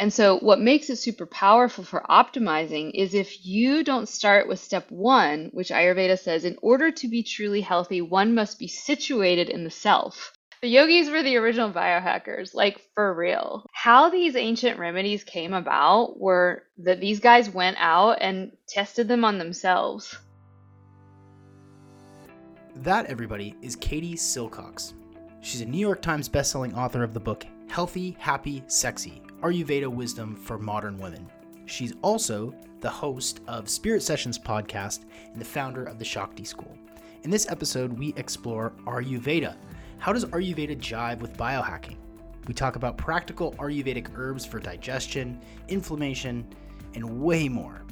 And so, what makes it super powerful for optimizing is if you don't start with step one, which Ayurveda says, in order to be truly healthy, one must be situated in the self. The yogis were the original biohackers, like for real. How these ancient remedies came about were that these guys went out and tested them on themselves. That, everybody, is Katie Silcox. She's a New York Times bestselling author of the book Healthy, Happy, Sexy Ayurveda Wisdom for Modern Women. She's also the host of Spirit Sessions podcast and the founder of the Shakti School. In this episode, we explore Ayurveda. How does Ayurveda jive with biohacking? We talk about practical Ayurvedic herbs for digestion, inflammation, and way more.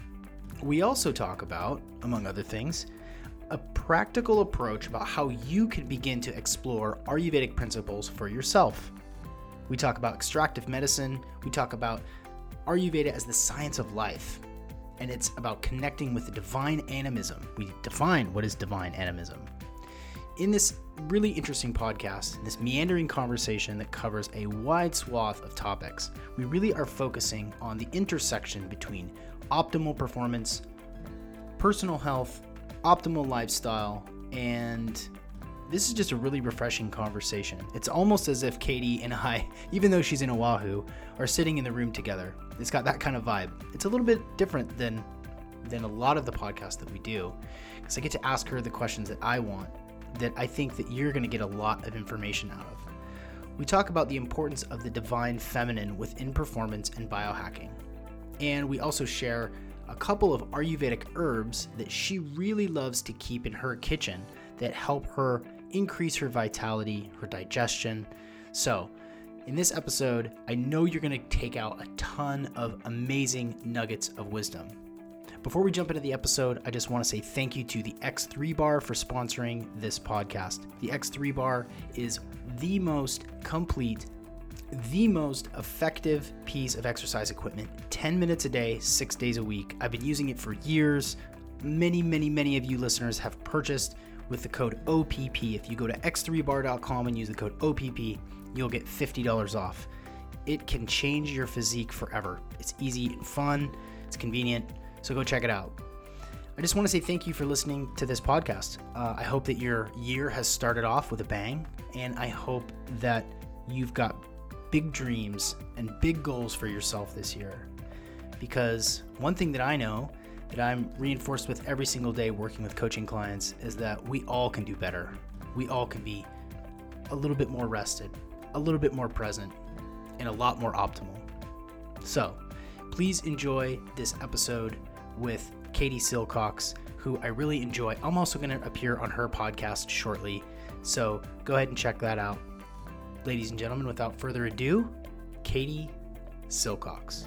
We also talk about, among other things, a practical approach about how you can begin to explore Ayurvedic principles for yourself. We talk about extractive medicine. We talk about Ayurveda as the science of life. And it's about connecting with the divine animism. We define what is divine animism. In this really interesting podcast, this meandering conversation that covers a wide swath of topics, we really are focusing on the intersection between optimal performance, personal health, optimal lifestyle, and this is just a really refreshing conversation. It's almost as if Katie and I, even though she's in Oahu, are sitting in the room together. It's got that kind of vibe. It's a little bit different than than a lot of the podcasts that we do because I get to ask her the questions that I want that I think that you're going to get a lot of information out of. We talk about the importance of the divine feminine within performance and biohacking. And we also share a couple of Ayurvedic herbs that she really loves to keep in her kitchen that help her increase her vitality, her digestion. So, in this episode, I know you're going to take out a ton of amazing nuggets of wisdom. Before we jump into the episode, I just want to say thank you to the X3 Bar for sponsoring this podcast. The X3 Bar is the most complete, the most effective piece of exercise equipment 10 minutes a day, six days a week. I've been using it for years. Many, many, many of you listeners have purchased with the code OPP. If you go to x3bar.com and use the code OPP, you'll get $50 off. It can change your physique forever. It's easy and fun, it's convenient, so go check it out. I just want to say thank you for listening to this podcast. Uh, I hope that your year has started off with a bang, and I hope that you've got big dreams and big goals for yourself this year. Because one thing that I know that I'm reinforced with every single day working with coaching clients is that we all can do better. We all can be a little bit more rested, a little bit more present, and a lot more optimal. So, please enjoy this episode with Katie Silcox, who I really enjoy. I'm also going to appear on her podcast shortly, so go ahead and check that out. Ladies and gentlemen, without further ado, Katie Silcox.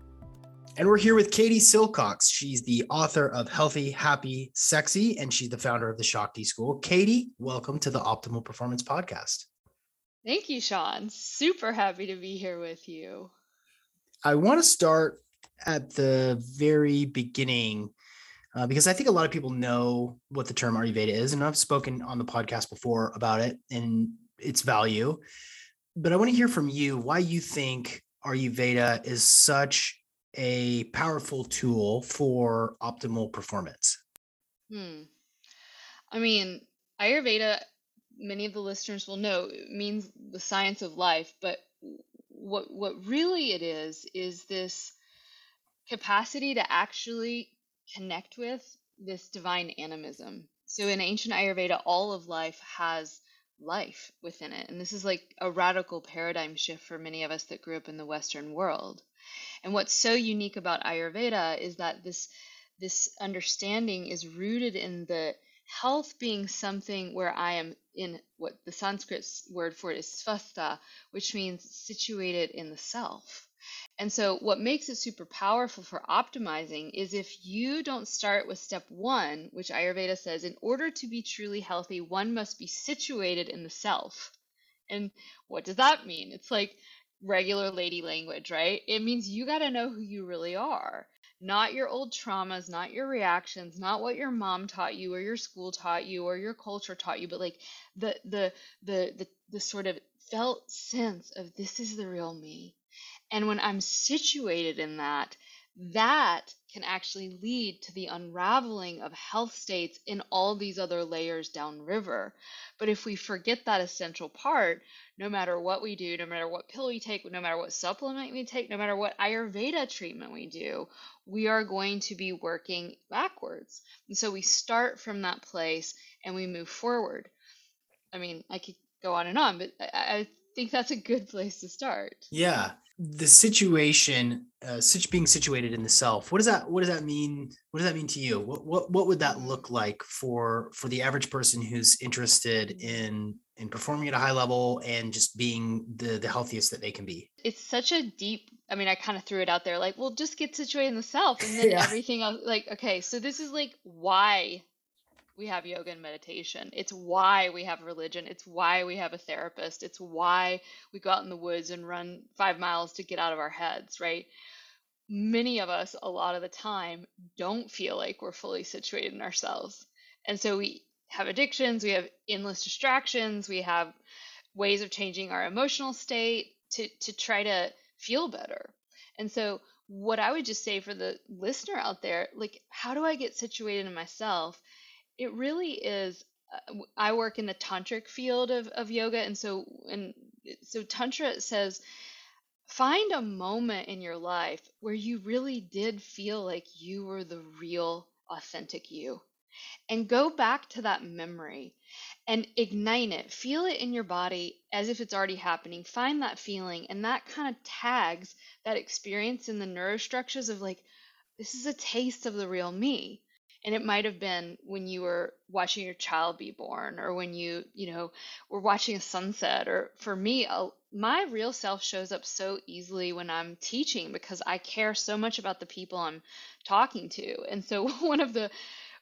And we're here with Katie Silcox. She's the author of Healthy, Happy, Sexy, and she's the founder of the Shakti School. Katie, welcome to the Optimal Performance Podcast. Thank you, Sean. Super happy to be here with you. I want to start at the very beginning uh, because I think a lot of people know what the term Ayurveda is, and I've spoken on the podcast before about it and its value. But I want to hear from you why you think Ayurveda is such a powerful tool for optimal performance? Hmm. I mean, Ayurveda, many of the listeners will know, means the science of life, but what what really it is is this capacity to actually connect with this divine animism. So in ancient Ayurveda, all of life has life within it. And this is like a radical paradigm shift for many of us that grew up in the Western world. And what's so unique about Ayurveda is that this this understanding is rooted in the health being something where I am in what the Sanskrit word for it is svastha, which means situated in the self. And so, what makes it super powerful for optimizing is if you don't start with step one, which Ayurveda says, in order to be truly healthy, one must be situated in the self. And what does that mean? It's like regular lady language, right? It means you got to know who you really are, not your old traumas, not your reactions, not what your mom taught you or your school taught you or your culture taught you, but like the the the the, the sort of felt sense of this is the real me and when I'm situated in that, that can actually lead to the unraveling of health states in all these other layers downriver. But if we forget that essential part, no matter what we do, no matter what pill we take, no matter what supplement we take, no matter what Ayurveda treatment we do, we are going to be working backwards. And so we start from that place and we move forward. I mean, I could go on and on, but I, I think that's a good place to start. Yeah the situation uh, being situated in the self what does that what does that mean what does that mean to you? What, what what would that look like for for the average person who's interested in in performing at a high level and just being the the healthiest that they can be? It's such a deep i mean i kind of threw it out there like well just get situated in the self and then yeah. everything else like okay so this is like why we have yoga and meditation. It's why we have religion. It's why we have a therapist. It's why we go out in the woods and run five miles to get out of our heads, right? Many of us, a lot of the time, don't feel like we're fully situated in ourselves. And so we have addictions, we have endless distractions, we have ways of changing our emotional state to, to try to feel better. And so, what I would just say for the listener out there, like, how do I get situated in myself? It really is uh, I work in the tantric field of, of yoga and so and so tantra says find a moment in your life where you really did feel like you were the real authentic you and go back to that memory and ignite it. Feel it in your body as if it's already happening. Find that feeling and that kind of tags that experience in the neurostructures of like this is a taste of the real me and it might have been when you were watching your child be born or when you you know were watching a sunset or for me my real self shows up so easily when i'm teaching because i care so much about the people i'm talking to. And so one of the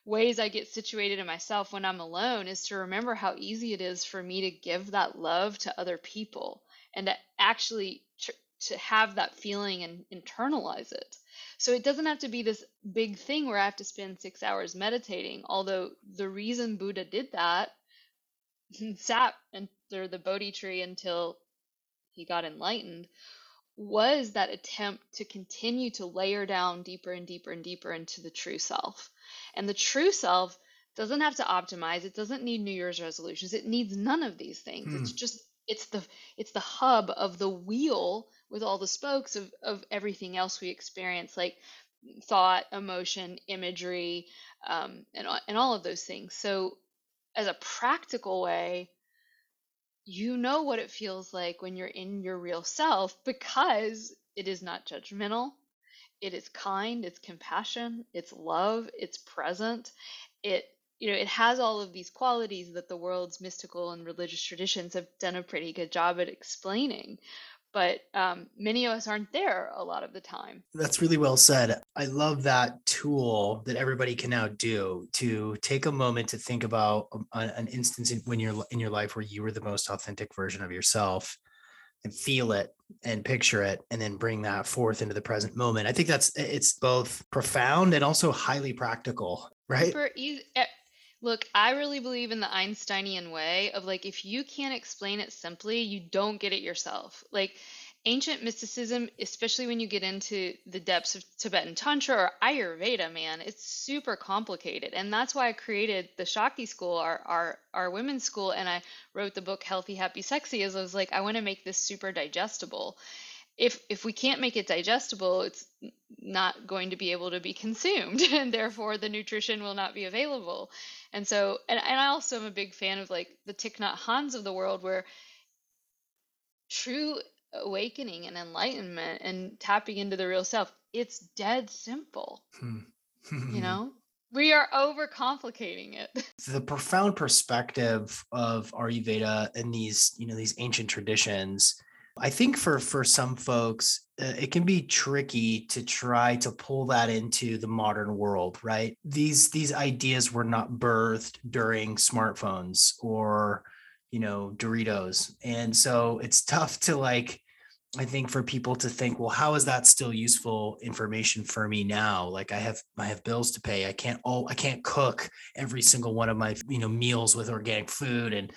ways i get situated in myself when i'm alone is to remember how easy it is for me to give that love to other people and to actually to have that feeling and internalize it so it doesn't have to be this big thing where I have to spend six hours meditating. Although the reason Buddha did that, sat under the Bodhi tree until he got enlightened, was that attempt to continue to layer down deeper and deeper and deeper into the true self. And the true self doesn't have to optimize, it doesn't need New Year's resolutions, it needs none of these things. Hmm. It's just it's the it's the hub of the wheel with all the spokes of, of everything else we experience like thought emotion imagery um, and, and all of those things. So as a practical way you know what it feels like when you're in your real self because it is not judgmental. It is kind it's compassion it's love it's present. It you know, it has all of these qualities that the world's mystical and religious traditions have done a pretty good job at explaining. But um, many of us aren't there a lot of the time. That's really well said. I love that tool that everybody can now do to take a moment to think about an instance in, when you're in your life where you were the most authentic version of yourself and feel it and picture it and then bring that forth into the present moment. I think that's it's both profound and also highly practical, right? Super easy. Look, I really believe in the Einsteinian way of like, if you can't explain it simply, you don't get it yourself. Like, ancient mysticism, especially when you get into the depths of Tibetan Tantra or Ayurveda, man, it's super complicated. And that's why I created the Shakti school, our, our, our women's school, and I wrote the book Healthy, Happy, Sexy, as I was like, I want to make this super digestible if if we can't make it digestible it's not going to be able to be consumed and therefore the nutrition will not be available. And so and, and i also am a big fan of like the Thich Nhat Hanhs of the world where true awakening and enlightenment and tapping into the real self it's dead simple. Hmm. you know? We are overcomplicating it. The profound perspective of ayurveda and these you know these ancient traditions I think for for some folks, uh, it can be tricky to try to pull that into the modern world, right? These these ideas were not birthed during smartphones or you know Doritos, and so it's tough to like. I think for people to think, well, how is that still useful information for me now? Like I have I have bills to pay. I can't all I can't cook every single one of my you know meals with organic food and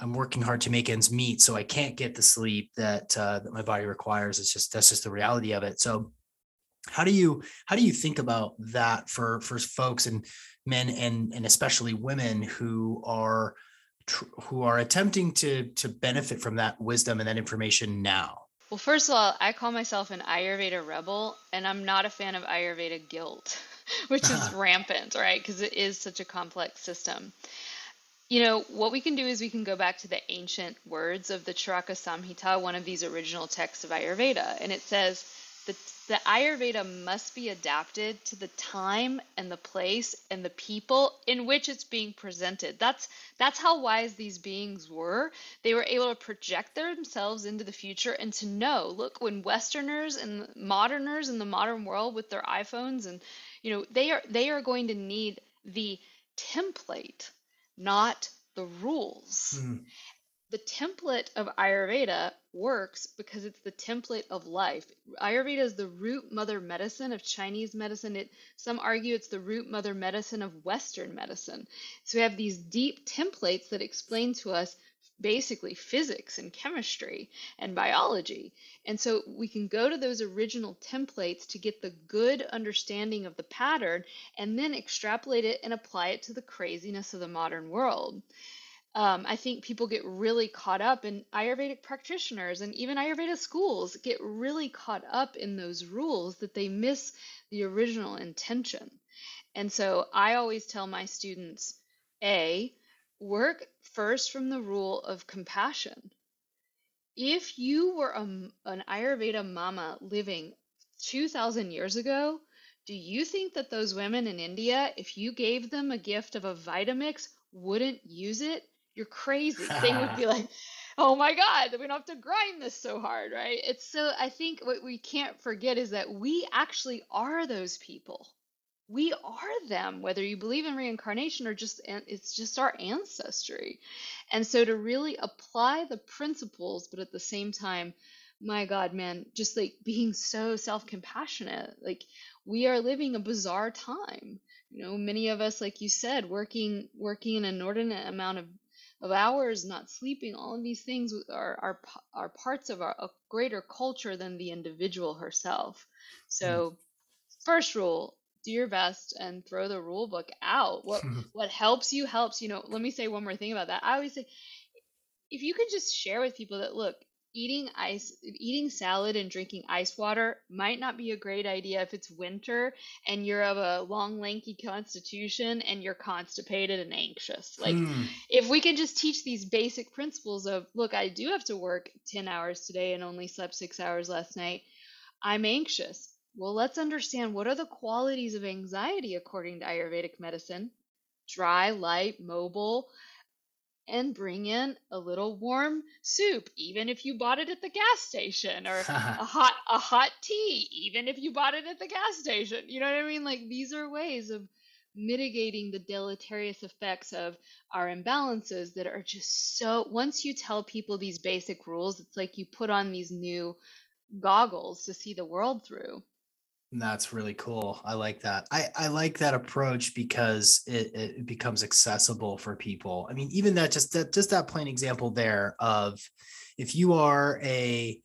I'm working hard to make ends meet, so I can't get the sleep that uh, that my body requires. It's just that's just the reality of it. So, how do you how do you think about that for for folks and men and and especially women who are who are attempting to to benefit from that wisdom and that information now? Well, first of all, I call myself an Ayurveda rebel, and I'm not a fan of Ayurveda guilt, which is rampant, right? Because it is such a complex system. You know, what we can do is we can go back to the ancient words of the Charaka Samhita, one of these original texts of Ayurveda, and it says that the Ayurveda must be adapted to the time and the place and the people in which it's being presented. That's that's how wise these beings were. They were able to project themselves into the future and to know, look, when Westerners and moderners in the modern world with their iPhones and you know, they are they are going to need the template not the rules. Mm. The template of Ayurveda works because it's the template of life. Ayurveda is the root mother medicine of Chinese medicine. It, some argue it's the root mother medicine of Western medicine. So we have these deep templates that explain to us basically physics and chemistry and biology. And so we can go to those original templates to get the good understanding of the pattern and then extrapolate it and apply it to the craziness of the modern world. Um, I think people get really caught up in Ayurvedic practitioners and even Ayurveda schools get really caught up in those rules that they miss the original intention. And so I always tell my students A, work first from the rule of compassion. If you were a, an Ayurveda mama living 2,000 years ago, do you think that those women in India, if you gave them a gift of a Vitamix, wouldn't use it? You're crazy. they would be like, oh my God, we don't have to grind this so hard, right? It's so, I think what we can't forget is that we actually are those people we are them whether you believe in reincarnation or just it's just our ancestry. And so to really apply the principles but at the same time my god man just like being so self-compassionate. Like we are living a bizarre time. You know many of us like you said working working an inordinate amount of of hours not sleeping all of these things are are, are parts of our, a greater culture than the individual herself. So mm. first rule do your best and throw the rule book out. What what helps you helps. You know, let me say one more thing about that. I always say if you can just share with people that look, eating ice eating salad and drinking ice water might not be a great idea if it's winter and you're of a long lanky constitution and you're constipated and anxious like hmm. if we can just teach these basic principles of look i do have to work 10 hours today and only slept 6 hours last night i'm anxious well, let's understand what are the qualities of anxiety according to Ayurvedic medicine dry, light, mobile, and bring in a little warm soup, even if you bought it at the gas station, or a hot a hot tea, even if you bought it at the gas station. You know what I mean? Like these are ways of mitigating the deleterious effects of our imbalances that are just so once you tell people these basic rules, it's like you put on these new goggles to see the world through. That's really cool. I like that. I, I like that approach because it, it becomes accessible for people. I mean, even that just that just that plain example there of if you are a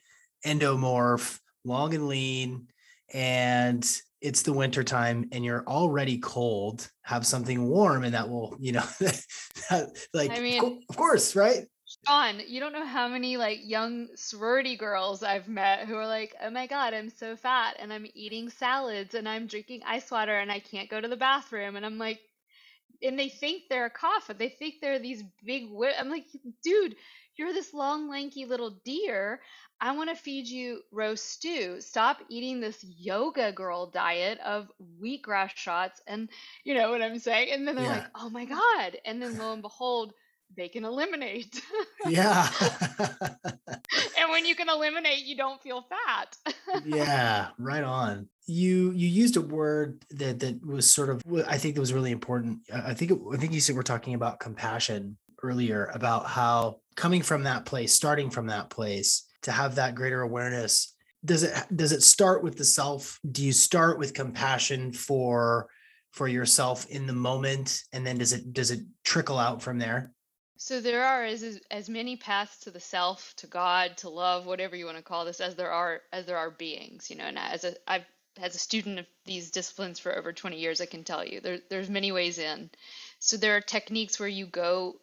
endomorph, long and lean, and it's the winter time and you're already cold, have something warm and that will, you know, that, like I mean, of course, right? Sean, you don't know how many like young sorority girls I've met who are like, "Oh my god, I'm so fat and I'm eating salads and I'm drinking ice water and I can't go to the bathroom." And I'm like, and they think they're a kapha. They think they're these big. Wi-. I'm like, dude, you're this long, lanky little deer. I want to feed you roast stew. Stop eating this yoga girl diet of wheatgrass shots. And you know what I'm saying? And then they're yeah. like, oh my God. And then lo and behold, they can eliminate. yeah. and when you can eliminate, you don't feel fat. yeah, right on. You you used a word that that was sort of I think that was really important. I think I think you said we're talking about compassion earlier about how coming from that place, starting from that place to have that greater awareness does it does it start with the self do you start with compassion for for yourself in the moment and then does it does it trickle out from there so there are as as many paths to the self to god to love whatever you want to call this as there are as there are beings you know and as a i've as a student of these disciplines for over 20 years i can tell you there, there's many ways in. So there are techniques where you go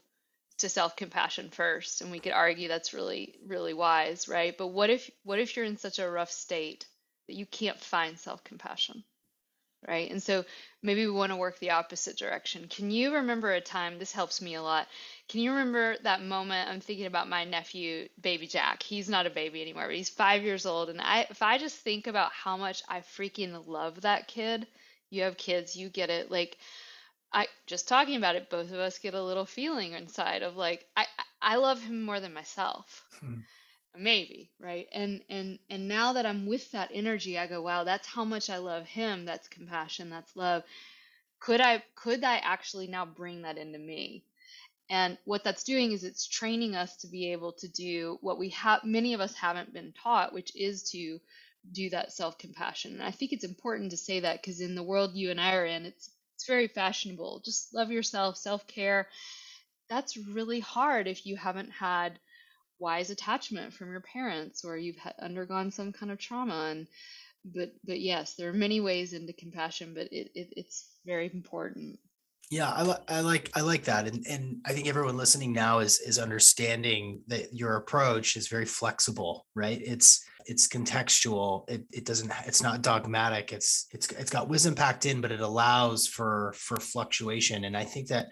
to self-compassion first and we could argue that's really really wise right? But what if what if you're in such a rough state that you can't find self-compassion right? And so maybe we want to work the opposite direction. Can you remember a time this helps me a lot can you remember that moment i'm thinking about my nephew baby jack he's not a baby anymore but he's five years old and i if i just think about how much i freaking love that kid you have kids you get it like I just talking about it, both of us get a little feeling inside of like I I love him more than myself. Hmm. Maybe, right? And and and now that I'm with that energy, I go, wow, that's how much I love him. That's compassion, that's love. Could I could I actually now bring that into me? And what that's doing is it's training us to be able to do what we have many of us haven't been taught, which is to do that self-compassion. And I think it's important to say that because in the world you and I are in, it's it's very fashionable. Just love yourself, self care. That's really hard if you haven't had wise attachment from your parents or you've undergone some kind of trauma. And but but yes, there are many ways into compassion, but it, it it's very important. Yeah, I, li- I like I like that, and and I think everyone listening now is is understanding that your approach is very flexible, right? It's it's contextual it, it doesn't it's not dogmatic it's it's it's got wisdom packed in but it allows for for fluctuation and i think that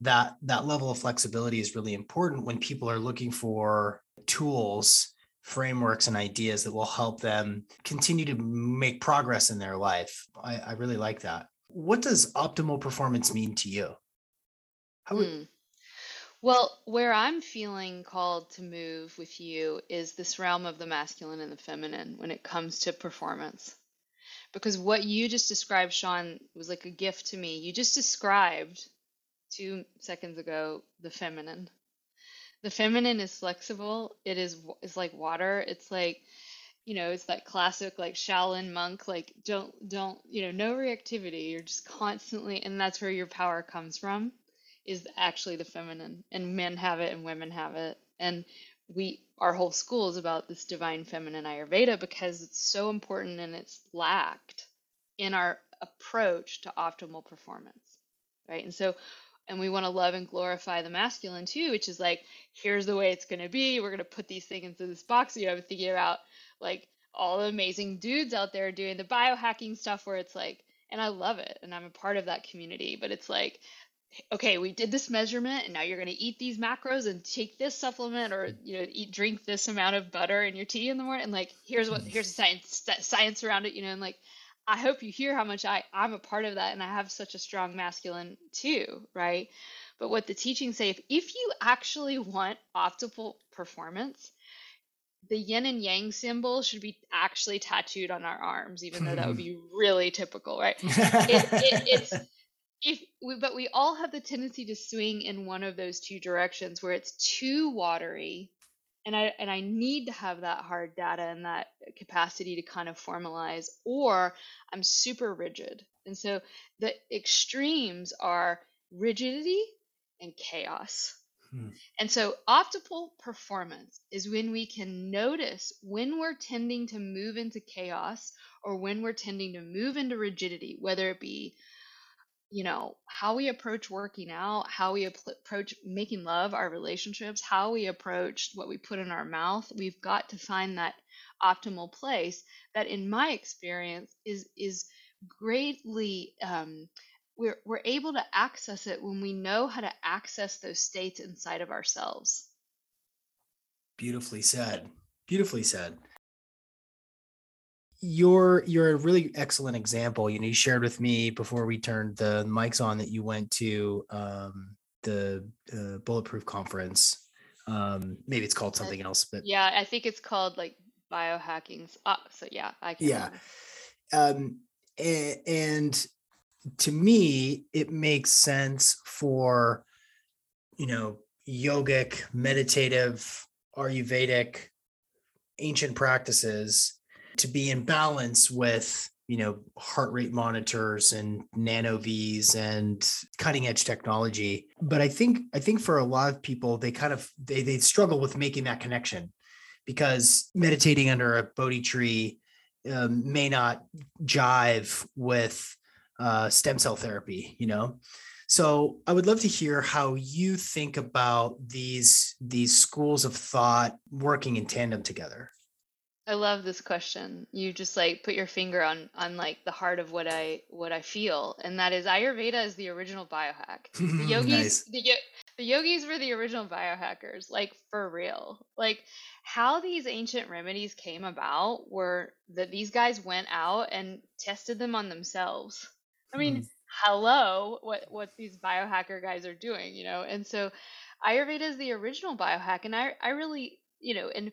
that that level of flexibility is really important when people are looking for tools frameworks and ideas that will help them continue to make progress in their life i, I really like that what does optimal performance mean to you how would, mm. Well, where I'm feeling called to move with you is this realm of the masculine and the feminine when it comes to performance. Because what you just described, Sean, was like a gift to me. You just described two seconds ago the feminine. The feminine is flexible. It is is like water. It's like you know, it's that classic like Shaolin monk, like don't don't you know, no reactivity. You're just constantly, and that's where your power comes from is actually the feminine and men have it and women have it and we our whole school is about this divine feminine ayurveda because it's so important and it's lacked in our approach to optimal performance right and so and we want to love and glorify the masculine too which is like here's the way it's going to be. We're going to put these things into this box. You know i'm thinking about like all the amazing dudes out there doing the biohacking stuff where it's like and i love it and i'm a part of that community but it's like okay, we did this measurement and now you're going to eat these macros and take this supplement or you know eat drink this amount of butter in your tea in the morning and like here's what here's the science science around it, you know, and like I hope you hear how much I I'm a part of that and I have such a strong masculine too, right? But what the teachings say if if you actually want optimal performance, the yin and yang symbol should be actually tattooed on our arms, even though that would hmm. be really typical, right? it, it, it's if we, but we all have the tendency to swing in one of those two directions where it's too watery and I and I need to have that hard data and that capacity to kind of formalize or I'm super rigid. And so the extremes are rigidity and chaos. Hmm. And so optimal performance is when we can notice when we're tending to move into chaos or when we're tending to move into rigidity, whether it be you know, how we approach working out, how we approach making love, our relationships, how we approach what we put in our mouth, we've got to find that optimal place that in my experience is is greatly um, we're, we're able to access it when we know how to access those states inside of ourselves. Beautifully said. Beautifully said you're you're a really excellent example. You know, you shared with me before we turned the mics on that you went to um, the uh, Bulletproof Conference. Um, maybe it's called something else, but yeah, I think it's called like biohacking. Uh, so yeah, I can. Yeah. Um, and, and to me, it makes sense for, you know, yogic, meditative, Ayurvedic, ancient practices to be in balance with you know heart rate monitors and NanoVi's and cutting edge technology. But i think i think for a lot of people they kind of they they struggle with making that connection because meditating under a bodhi tree um, may not jive with uh, stem cell therapy you know? So i would love to hear how you think about these these schools of thought working in tandem together I love this question. You just like put your finger on on like the heart of what I what I feel, and that is Ayurveda is the original biohack. The yogis, nice. the, the yogis were the original biohackers, like for real. Like how these ancient remedies came about were that these guys went out and tested them on themselves. I mean, mm. hello, what what these biohacker guys are doing, you know? And so Ayurveda is the original biohack, and I I really you know and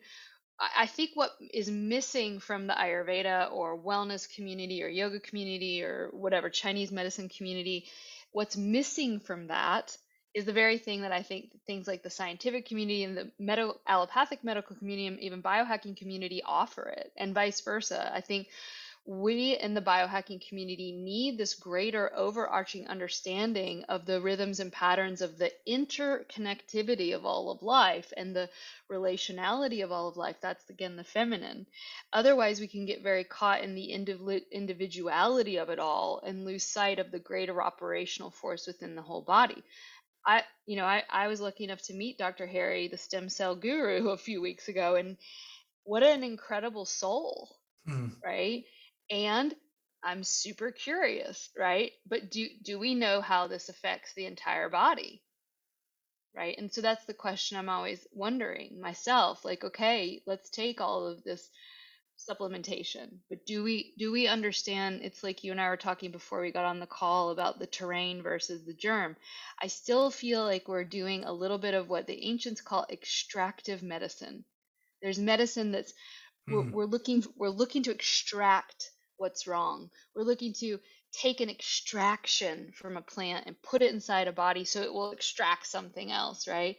I think what is missing from the Ayurveda or wellness community or yoga community or whatever Chinese medicine community, what's missing from that is the very thing that I think things like the scientific community and the medical allopathic medical community and even biohacking community offer it, and vice versa. I think we in the biohacking community need this greater overarching understanding of the rhythms and patterns of the interconnectivity of all of life and the relationality of all of life. That's again the feminine. Otherwise, we can get very caught in the individuality of it all and lose sight of the greater operational force within the whole body. I, you know, I, I was lucky enough to meet Dr. Harry, the stem cell guru, a few weeks ago, and what an incredible soul, mm. right? And I'm super curious, right? But do do we know how this affects the entire body? Right? And so that's the question I'm always wondering myself, like okay, let's take all of this supplementation, but do we do we understand it's like you and I were talking before we got on the call about the terrain versus the germ. I still feel like we're doing a little bit of what the ancients call extractive medicine. There's medicine that's we're, mm. we're looking we're looking to extract what's wrong. We're looking to take an extraction from a plant and put it inside a body so it will extract something else, right?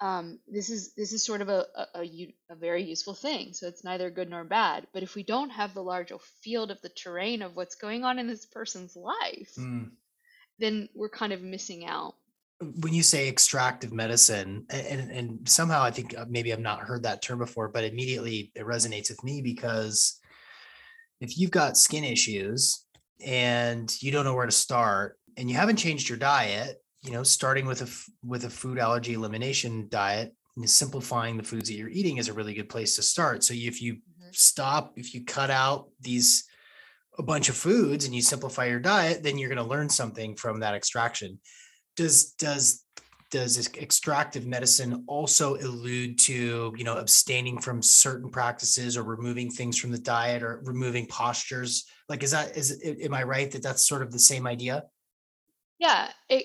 Um, this is this is sort of a, a, a, a, very useful thing. So it's neither good nor bad. But if we don't have the larger field of the terrain of what's going on in this person's life, mm. then we're kind of missing out. When you say extractive medicine, and, and somehow I think uh, maybe I've not heard that term before, but immediately it resonates with me because if you've got skin issues and you don't know where to start and you haven't changed your diet, you know, starting with a with a food allergy elimination diet and simplifying the foods that you're eating is a really good place to start. So if you mm-hmm. stop, if you cut out these a bunch of foods and you simplify your diet, then you're going to learn something from that extraction. Does does does extractive medicine also allude to you know abstaining from certain practices or removing things from the diet or removing postures? Like is that is am i right that that's sort of the same idea? Yeah it,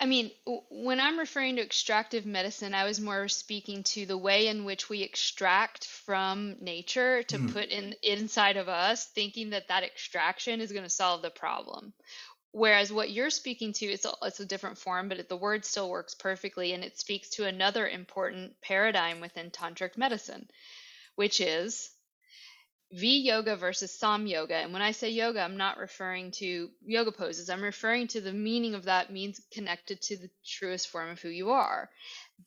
i mean when i'm referring to extractive medicine i was more speaking to the way in which we extract from nature to mm. put in inside of us thinking that that extraction is going to solve the problem Whereas what you're speaking to, it's a, it's a different form, but it, the word still works perfectly, and it speaks to another important paradigm within tantric medicine, which is viyoga versus samyoga. And when I say yoga, I'm not referring to yoga poses. I'm referring to the meaning of that means connected to the truest form of who you are.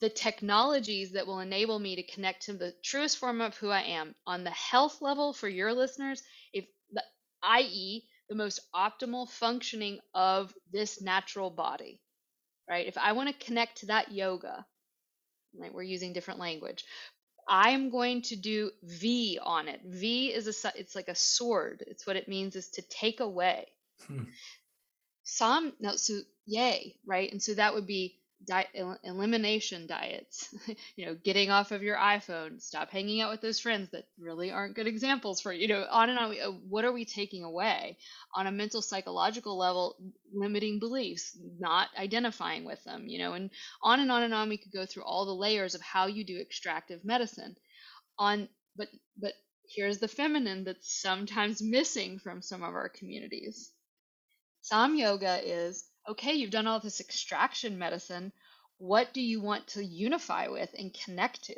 The technologies that will enable me to connect to the truest form of who I am on the health level for your listeners, if the, i.e., the most optimal functioning of this natural body, right? If I want to connect to that yoga, right, we're using different language. I'm going to do V on it. V is a it's like a sword. It's what it means is to take away. Hmm. Some no, so yay, right? And so that would be diet elimination diets. You know getting off of your iphone stop hanging out with those friends that really aren't good examples for you know on and on uh, what are we taking away? On a mental psychological level limiting beliefs not identifying with them you know and on and on and on we could go through all the layers of how you do extractive medicine. On but but here's the feminine that's sometimes missing from some of our communities. samyoga is okay, you've done all this extraction medicine. What do you want to unify with and connect to?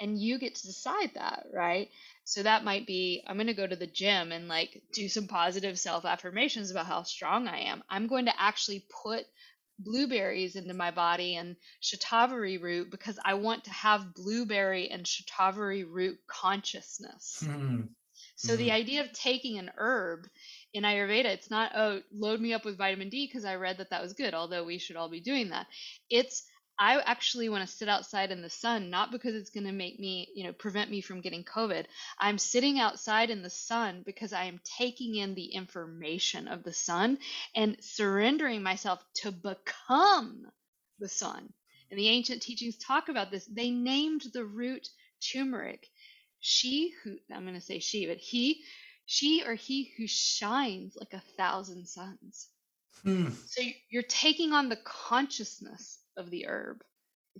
And you get to decide that, right? So that might be I'm going to go to the gym and like do some positive self affirmations about how strong I am. I'm going to actually put blueberries into my body and shatavari root because I want to have blueberry and shatavari root consciousness. Mm-hmm. So the mm-hmm. idea of taking an herb in Ayurveda, it's not, oh, load me up with vitamin D because I read that that was good, although we should all be doing that. It's, I actually want to sit outside in the sun, not because it's going to make me, you know, prevent me from getting COVID. I'm sitting outside in the sun because I am taking in the information of the sun and surrendering myself to become the sun. And the ancient teachings talk about this. They named the root turmeric. She who, I'm going to say she, but he she or he who shines like a thousand suns. Hmm. So you're taking on the consciousness of the herb.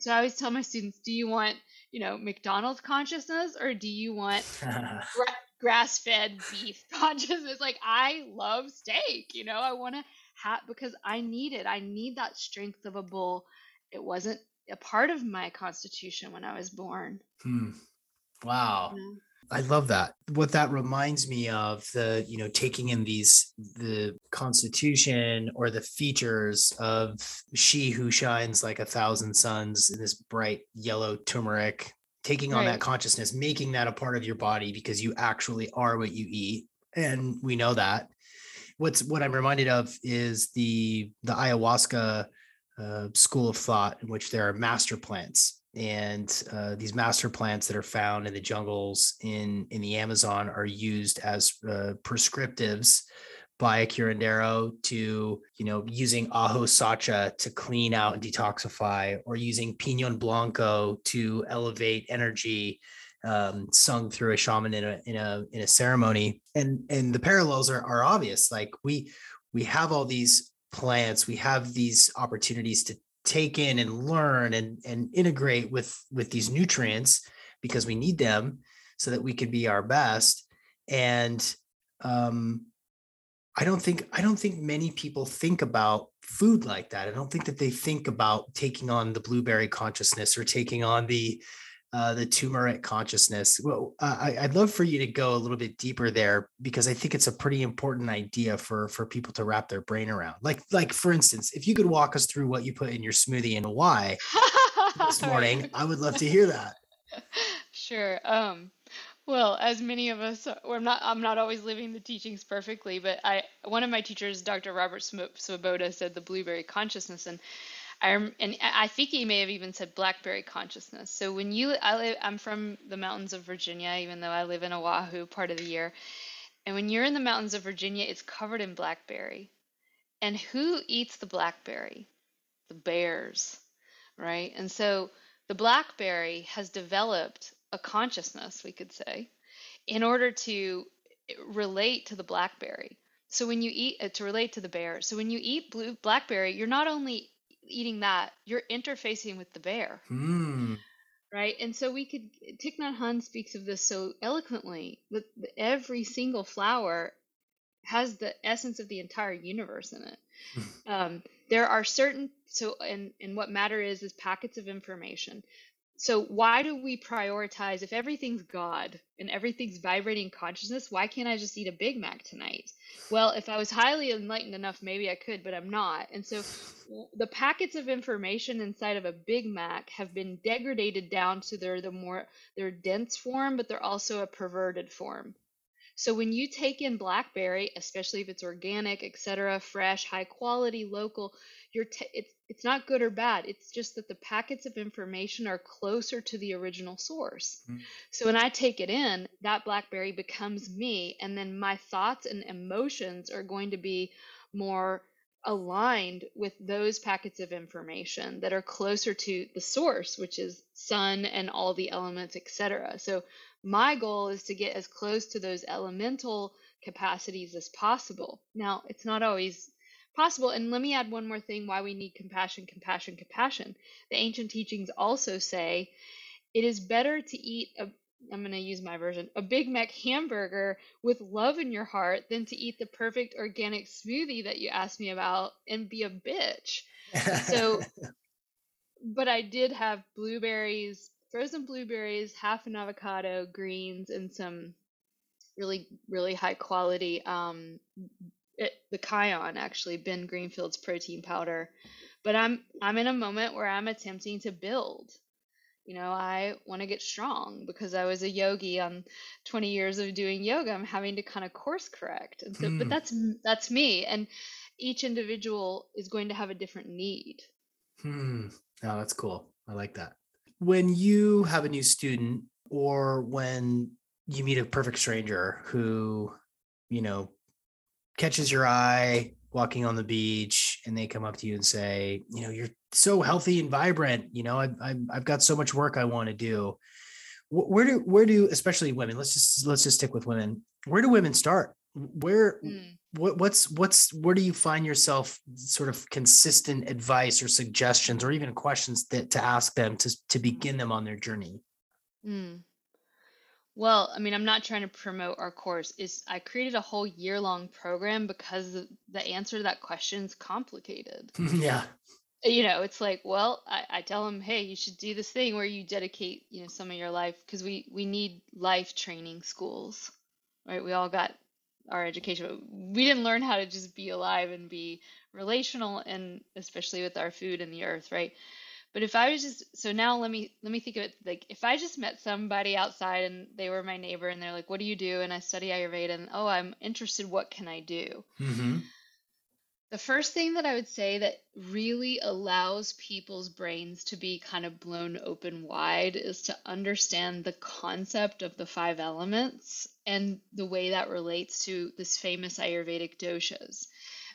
So I always tell my students, do you want, you know, McDonald's consciousness or do you want gra- grass-fed beef consciousness? Like I love steak, you know, I want to have because I need it. I need that strength of a bull. It wasn't a part of my constitution when I was born. Hmm. Wow. You know? I love that. What that reminds me of the, you know, taking in these the constitution or the features of she who shines like a thousand suns in this bright yellow turmeric, taking on right. that consciousness, making that a part of your body because you actually are what you eat. And we know that. What's what I'm reminded of is the the ayahuasca uh, school of thought in which there are master plants and uh, these master plants that are found in the jungles in in the Amazon are used as uh, prescriptives by a curandero to you know using ajo sacha to clean out and detoxify or using pinon blanco to elevate energy um, sung through a shaman in a in a in a ceremony. And and the parallels are, are obvious. Like we we have all these plants. We have these opportunities to take in and learn and, and integrate with with these nutrients because we need them so that we can be our best. And um i don't think i don't think many people think about food like that. I don't think that they think about taking on the blueberry consciousness or taking on the uh, the turmeric consciousness. Well, I, I'd love for you to go a little bit deeper there because I think it's a pretty important idea for for people to wrap their brain around. Like like for instance, if you could walk us through what you put in your smoothie and why this morning, I would love to hear that. Sure. Um, well, as many of us, or I'm not, I'm not always living the teachings perfectly, but I, one of my teachers, Dr. Robert Svoboda, said the blueberry consciousness, and I and I think he may have even said blackberry consciousness. So when you, I live, I'm from the mountains of Virginia, even though I live in Oahu part of the year. And when you're in the mountains of Virginia, it's covered in blackberry. And who eats the blackberry? The bears, right? And so the blackberry has developed a consciousness, we could say, in order to relate to the blackberry. So when you eat uh, to relate to the bear, so when you eat blue blackberry, you're not only eating that, you're interfacing with the bear. Mm. Right. And so we could, Thich Nhat Hanh speaks of this so eloquently that every single flower has the essence of the entire universe in it. Hmm. um, there are certain, so, and, and what matter is, is packets of information so why do we prioritize if everything's god and everything's vibrating consciousness why can't i just eat a big mac tonight? Well if i was highly enlightened enough maybe i could but i'm not. And so the packets of information inside of a big mac have been degraded down to their the more their dense form but they're also a perverted form so when you take in blackberry especially if it's organic etc fresh high quality local you're t- it's it's not good or bad it's just that the packets of information are closer to the original source mm-hmm. so when i take it in that blackberry becomes me and then my thoughts and emotions are going to be more aligned with those packets of information that are closer to the source, which is sun and all the elements, etc. So my goal is to get as close to those elemental capacities as possible. Now, it's not always possible. And let me add one more thing why we need compassion, compassion, compassion. The ancient teachings also say it is better to eat a I'm going to use my version a Big Mac hamburger with love in your heart than to eat the perfect organic smoothie that you asked me about and be a bitch. So, but I did have blueberries, frozen blueberries, half an avocado, greens, and some really, really high quality um, it, the Kion actually Ben Greenfield's protein powder. But I'm I'm in a moment where I'm attempting to build. You know, I want to get strong because I was a yogi on 20 years of doing yoga. I'm having to kind of course correct. And so but Hmm. that's that's me and each individual is going to have a different need. Hmm. Oh, that's cool. I like that. When you have a new student or when you meet a perfect stranger who, you know, catches your eye walking on the beach and they come up to you and say, you know, you're so healthy and vibrant, you know, I've, I've, got so much work I want to do. Where do, where do, especially women, let's just, let's just stick with women. Where do women start? Where, Mm. What what's what's where do you find yourself sort of consistent advice or suggestions or even questions that to ask them to to begin them on their journey Mm. Well, I mean, I'm not trying to promote our course. Is I created a whole year long program because the, answer to that question is complicated. yeah You know, it's like, well, I, I tell them, hey, you should do this thing where you dedicate, you know, some of your life because we we need life training schools, right? We all got our education, but we didn't learn how to just be alive and be relational, and especially with our food and the earth, right? But if I was just so now let me let me think of it like if I just met somebody outside and they were my neighbor and they're like, "What do you do?" and I study Ayurveda and oh, I'm interested. What can I do? mm-hmm. The first thing that I would say that really allows people's brains to be kind of blown open wide is to understand the concept of the five elements and the way that relates to this famous Ayurvedic doshas.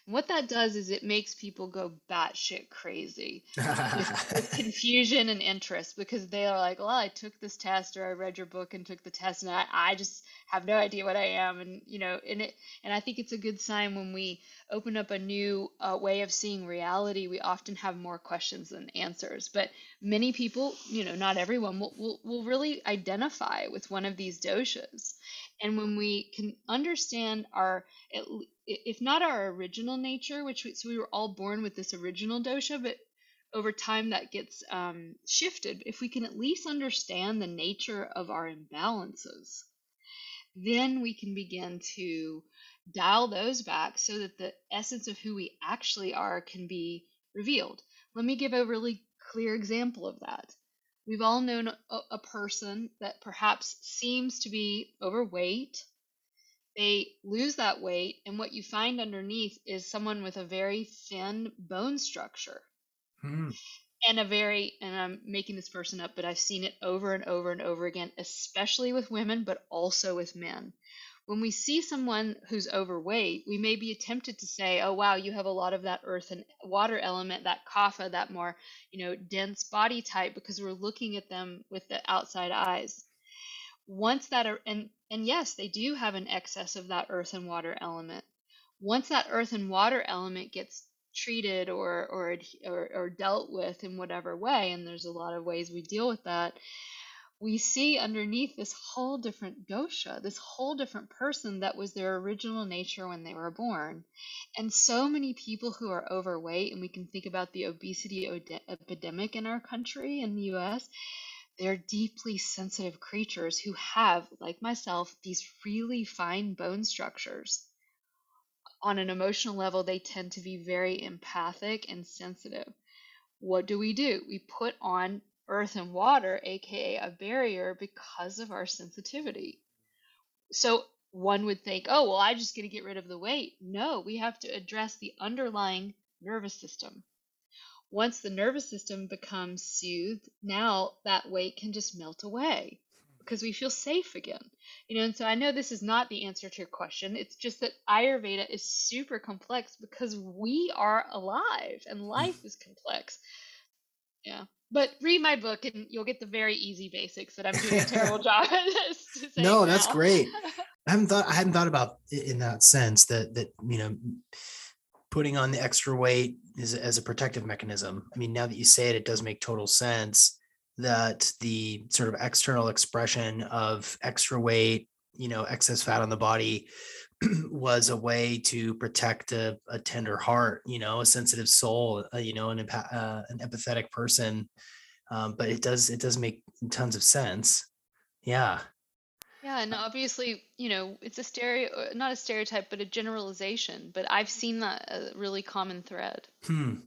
And what that does is it makes people go batshit crazy with, with confusion and interest because they are like, well, I took this test or I read your book and took the test and I, I just have no idea what I am. And, you know, and it, and I think it's a good sign when we open up a new uh, way of seeing reality, we often have more questions than answers. But many people, you know, not everyone will, will, will really identify with one of these doshas. And when we can understand our, if not our original nature, which we, so we were all born with this original dosha, but over time that gets um, shifted. If we can at least understand the nature of our imbalances, then we can begin to dial those back so that the essence of who we actually are can be revealed. Let me give a really clear example of that. We've all known a, a person that perhaps seems to be overweight. They lose that weight, and what you find underneath is someone with a very thin bone structure Hmm. and a very and I'm making this person up, but I've seen it over and over and over again, especially with women, but also with men. When we see someone who's overweight, we may be tempted to say, "Oh wow, you have a lot of that earth and water element, that kapha, that more, you know, dense body type," because we're looking at them with the outside eyes. Once that are, and and yes, they do have an excess of that earth and water element. Once that earth and water element gets treated or or or, or dealt with in whatever way, and there's a lot of ways we deal with that, we see underneath this whole different dosha, this whole different person that was their original nature when they were born. And so many people who are overweight, and we can think about the obesity epidemic in our country, in the US, they're deeply sensitive creatures who have, like myself, these really fine bone structures. On an emotional level, they tend to be very empathic and sensitive. What do we do? We put on earth and water, aka a barrier, because of our sensitivity. So one would think, oh, well, I'm just going to get rid of the weight. No, we have to address the underlying nervous system. Once the nervous system becomes soothed, now that weight can just melt away. because we feel safe again. You know, and so I know this is not the answer to your question. It's just that Ayurveda is super complex because we are alive and mm. life is complex. Yeah. But read my book and you'll get the very easy basics that I'm doing a terrible job at. This. No, that's great. I haven't thought I hadn't thought about it in that sense that that you know putting on the extra weight is as a protective mechanism. I mean, now that you say it, it does make total sense that the sort of external expression of extra weight, you know, excess fat on the body was a way to protect a, a, tender heart, you know, a sensitive soul, uh, you know, an, uh, an empathetic person. Um, but it does, it does make tons of sense. Yeah. Yeah, and obviously, you know, it's a stereo, uh, not a stereotype, but a generalization. But I've seen that a really common thread. Hmm.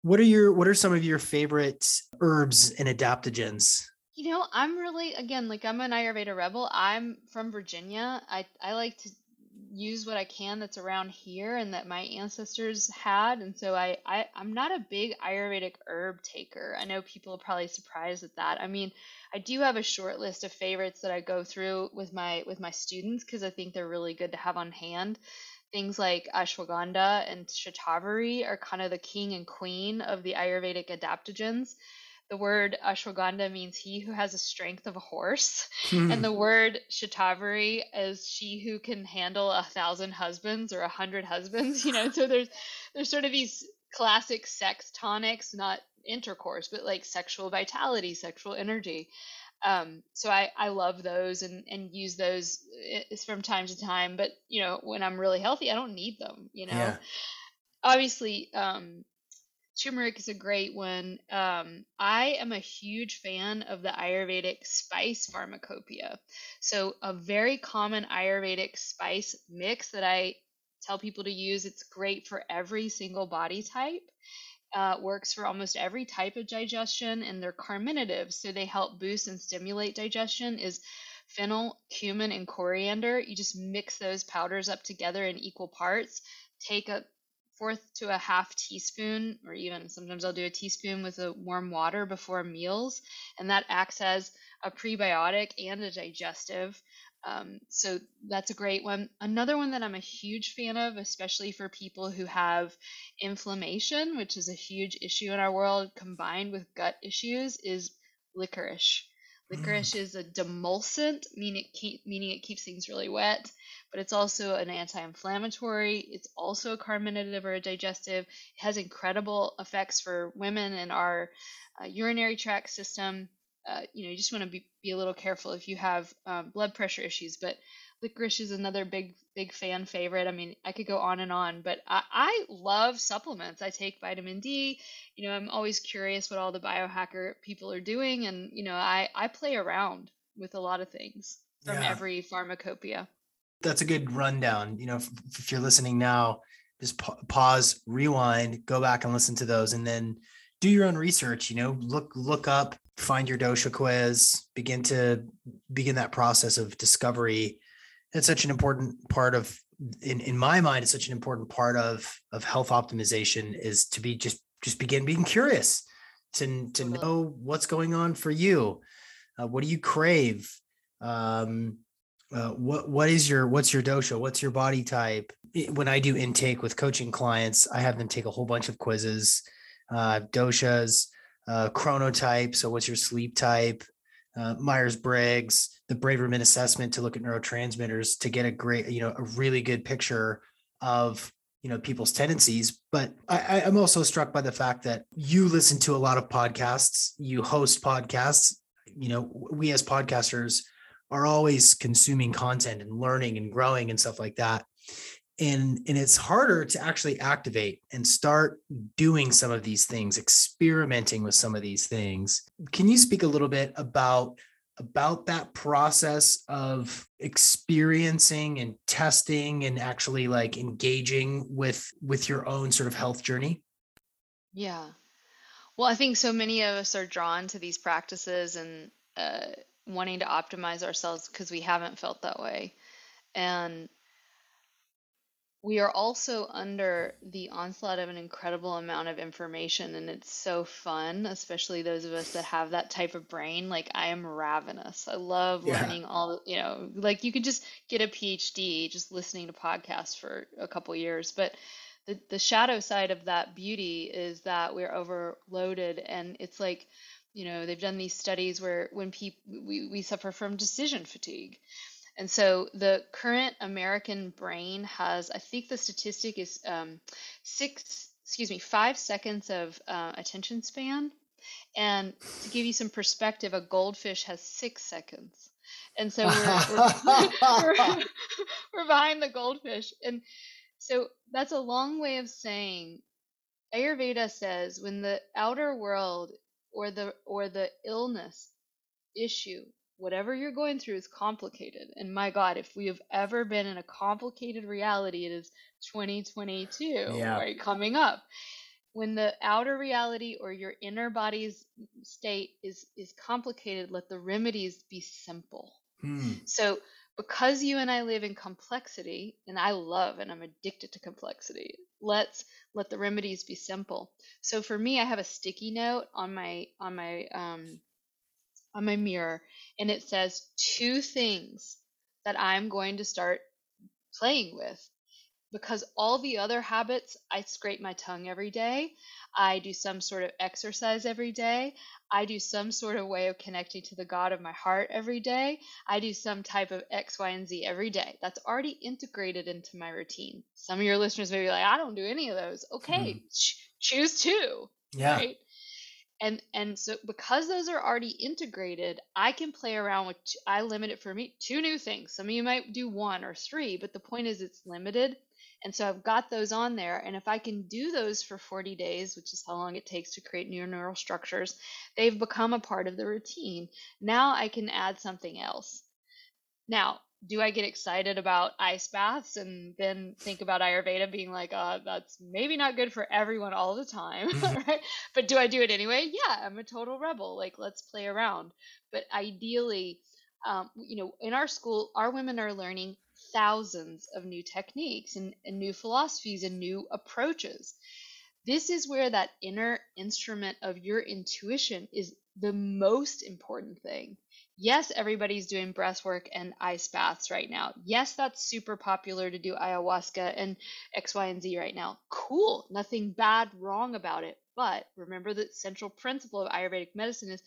What are your What are some of your favorite herbs and adaptogens? You know, I'm really again like I'm an Ayurveda rebel. I'm from Virginia. I I like to use what I can that's around here and that my ancestors had. And so I, I I'm not a big Ayurvedic herb taker. I know people are probably surprised at that. I mean, I do have a short list of favorites that I go through with my with my students because I think they're really good to have on hand. Things like ashwagandha and shatavari are kind of the king and queen of the Ayurvedic adaptogens. The word ashwagandha means he who has the strength of a horse, hmm. and the word shatavari is she who can handle a thousand husbands or a hundred husbands. You know, so there's there's sort of these classic sex tonics, not intercourse, but like sexual vitality, sexual energy. Um, so I, I love those and, and use those eh, from time to time. But you know, when I'm really healthy, I don't need them. You know, yeah. obviously, um, turmeric is a great one. Um, I am a huge fan of the Ayurvedic spice pharmacopoeia. So a very common Ayurvedic spice mix that I tell people to use. It's great for every single body type uh, works for almost every type of digestion, and they're carminative, so they help boost and stimulate digestion. Is fennel, cumin, and coriander. You just mix those powders up together in equal parts. Take a fourth to a half teaspoon, or even sometimes I'll do a teaspoon with a warm water before meals, and that acts as a prebiotic and a digestive. Um, so that's a great one. Another one that I'm a huge fan of, especially for people who have inflammation, which is a huge issue in our world, combined with gut issues, is licorice. Licorice mm. is a demulcent, meaning it, keep, meaning it keeps things really wet, but it's also an anti-inflammatory. It's also a carminative or a digestive. It has incredible effects for women in our uh, urinary tract system uh, you know, you just want to be, be a little careful if you have um, blood pressure issues. But licorice is another big, big fan favorite. I mean, I could go on and on, but I, I love supplements. I take vitamin D. You know, I'm always curious what all the biohacker people are doing. And, you know, I, I play around with a lot of things from yeah. every pharmacopoeia. That's a good rundown. You know, if, if you're listening now, just pa- pause, rewind, go back and listen to those, and then do your own research. You know, look look up find your dosha quiz, begin to begin that process of discovery. It's such an important part of in, in my mind, it's such an important part of of health optimization is to be just just begin being curious to to know what's going on for you. Uh, what do you crave? Um, uh, what what is your what's your dosha? What's your body type? When I do intake with coaching clients, I have them take a whole bunch of quizzes, uh, doshas, uh, chronotype. So, what's your sleep type? Uh, Myers Briggs, the Braverman assessment to look at neurotransmitters to get a great, you know, a really good picture of you know people's tendencies. But I, I'm also struck by the fact that you listen to a lot of podcasts, you host podcasts. You know, we as podcasters are always consuming content and learning and growing and stuff like that and and it's harder to actually activate and start doing some of these things experimenting with some of these things. Can you speak a little bit about about that process of experiencing and testing and actually like engaging with with your own sort of health journey? Yeah. Well i think so many of us are drawn to these practices and uh, wanting to optimize ourselves because we haven't felt that way. And we are also under the onslaught of an incredible amount of information and it's so fun especially those of us that have that type of brain. Like i am ravenous. I love Yeah. learning all you know like you could just get a phd just listening to podcasts for a couple years but the, the shadow side of that beauty is that we're overloaded and it's like you know they've done these studies where when people we, we suffer from decision fatigue and so the current American brain has, I think the statistic is um, six, excuse me, five seconds of uh, attention span. And to give you some perspective, a goldfish has six seconds. And so we're, we're, we're, we're behind the goldfish. And so that's a long way of saying Ayurveda says when the outer world or the or the illness issue whatever you're going through is complicated. And my God, if we have ever been in a complicated reality, it is 2022, Yeah. right? Coming up. When the outer reality or your inner body's state is is complicated, let the remedies be simple. Hmm. So because you and I live in complexity, and I love and I'm addicted to complexity, let's let the remedies be simple. So for me, I have a sticky note on my on my um on my mirror and it says two things that I'm going to start playing with because all the other habits, I scrape my tongue every day. I do some sort of exercise every day. I do some sort of way of connecting to the God of my heart every day. I do some type of X, Y, and Z every day. That's already integrated into my routine. Some of your listeners may be like, I don't do any of those. Okay, hmm. ch- choose two, Yeah. right? And and so because those are already integrated i can play around with I limit it for me two new things. Some of you might do one or three but the point is it's limited. And so i've got those on there and if i can do those for 40 days which is how long it takes to create new neural structures they've become a part of the routine. Now i can add something else. Now do I get excited about ice baths and then think about Ayurveda being like, uh, that's maybe not good for everyone all the time, Mhm. right? But do I do it anyway? Yeah, I'm a total rebel. Like, let's play around. But ideally, um, you know, in our school, our women are learning thousands of new techniques and, and new philosophies and new approaches. This is where that inner instrument of your intuition is the most important thing. Yes, everybody's doing breath work and ice baths right now. Yes, that's super popular to do ayahuasca and X, Y, and Z right now. Cool. Nothing bad, wrong about it. But remember the central principle of Ayurvedic medicine is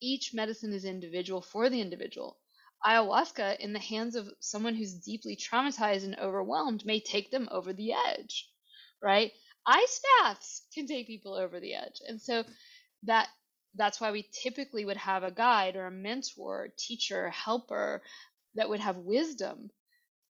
each medicine is individual for the individual. Ayahuasca, in the hands of someone who's deeply traumatized and overwhelmed, may take them over the edge, right? Ice baths can take people over the edge. And so that that's why we typically would have a guide or a mentor, teacher, helper that would have wisdom.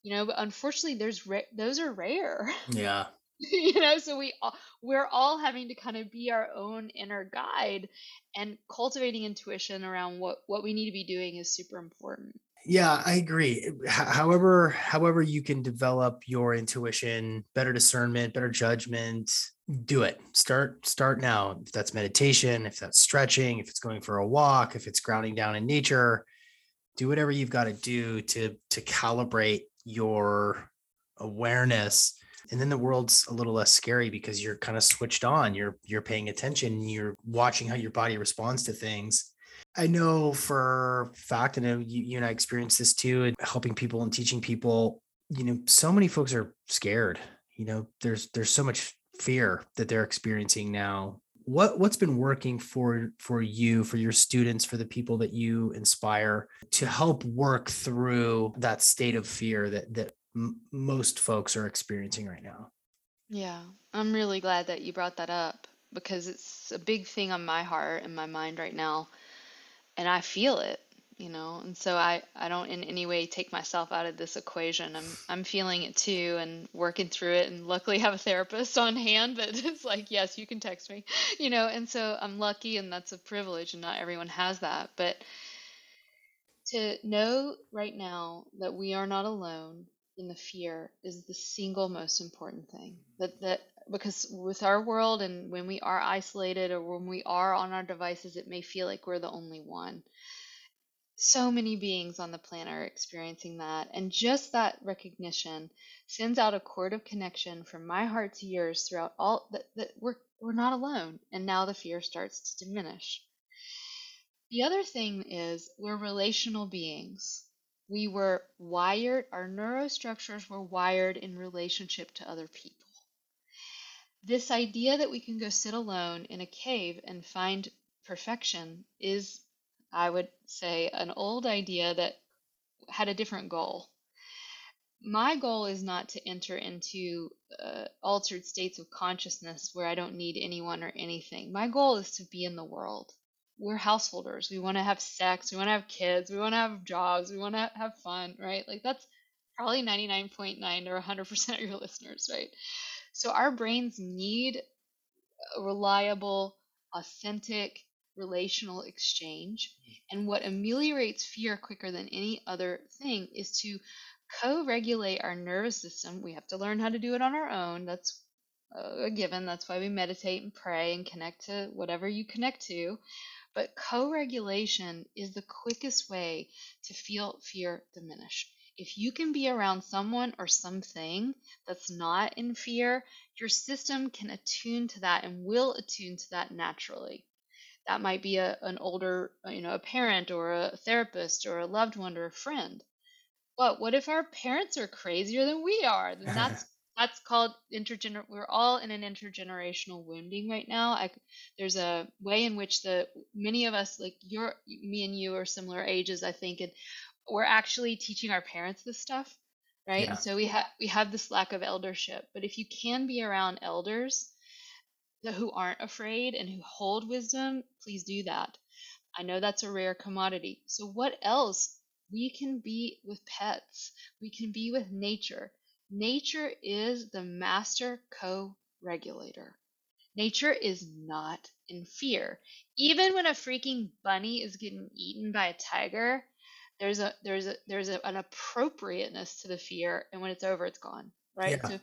You know, but unfortunately, there's ra- those are rare. Yeah. you know, so we all, we're all having to kind of be our own inner guide, and cultivating intuition around what what we need to be doing is super important. Yeah, I agree. However, however you can develop your intuition, better discernment, better judgment, do it. Start start now. If that's meditation, if that's stretching, if it's going for a walk, if it's grounding down in nature, do whatever you've got to do to to calibrate your awareness. And then the world's a little less scary because you're kind of switched on. You're you're paying attention, you're watching how your body responds to things I know for fact, and I know you, you and I experienced this too, and helping people and teaching people. You know, so many folks are scared. You know, there's there's so much fear that they're experiencing now. What what's been working for for you, for your students, for the people that you inspire to help work through that state of fear that that m- most folks are experiencing right now? Yeah, I'm really glad that you brought that up because it's a big thing on my heart and my mind right now. And I feel it, you know. And so I I don't in any way take myself out of this equation. I'm I'm feeling it too and working through it and luckily have a therapist on hand that is like, "Yes, you can text me." You know, and so I'm lucky and that's a privilege and not everyone has that. But to know right now that we are not alone in the fear is the single most important thing. That that because with our world and when we are isolated or when we are on our devices, it may feel like we're the only one. so many beings on the planet are experiencing that. And just that recognition sends out a cord of connection from my heart to yours throughout all that, that we're we're not alone. And now the fear starts to diminish. The other thing is we're relational beings. We were wired, our neurostructures were wired in relationship to other people. This idea that we can go sit alone in a cave and find perfection is I would say, an old idea that had a different goal. My goal is not to enter into uh, altered states of consciousness where I don't need anyone or anything. My goal is to be in the world. We're householders. We want to have sex. We want to have kids. We want to have jobs. We want to have fun, right? Like that's probably 99.9 or 100% of your listeners, right? So our brains need a reliable, authentic, relational exchange. And what ameliorates fear quicker than any other thing is to co regulate our nervous system. We have to learn how to do it on our own. That's a given. That's why we meditate and pray and connect to whatever you connect to. But co regulation is the quickest way to feel fear diminish. If you can be around someone or something that's not in fear, your system can attune to that and will attune to that naturally. That might be a, an older you know a parent or a therapist or a loved one or a friend. But what if our parents are crazier than we are? Then that's that's called intergener we're all in an intergenerational wounding right now. I, there's a way in which the many of us like your me and you are similar ages i think and we're actually teaching our parents this stuff right yeah. and so we have we have this lack of eldership but if you can be around elders who aren't afraid and who hold wisdom, please do that. I know that's a rare commodity. So, what else? We can be with pets, we can be with nature. Nature is the master co regulator. Nature is not in fear. Even when a freaking bunny is getting eaten by a tiger, there's a there's a there's a, an appropriateness to the fear, and when it's over, it's gone. Right. Yeah. So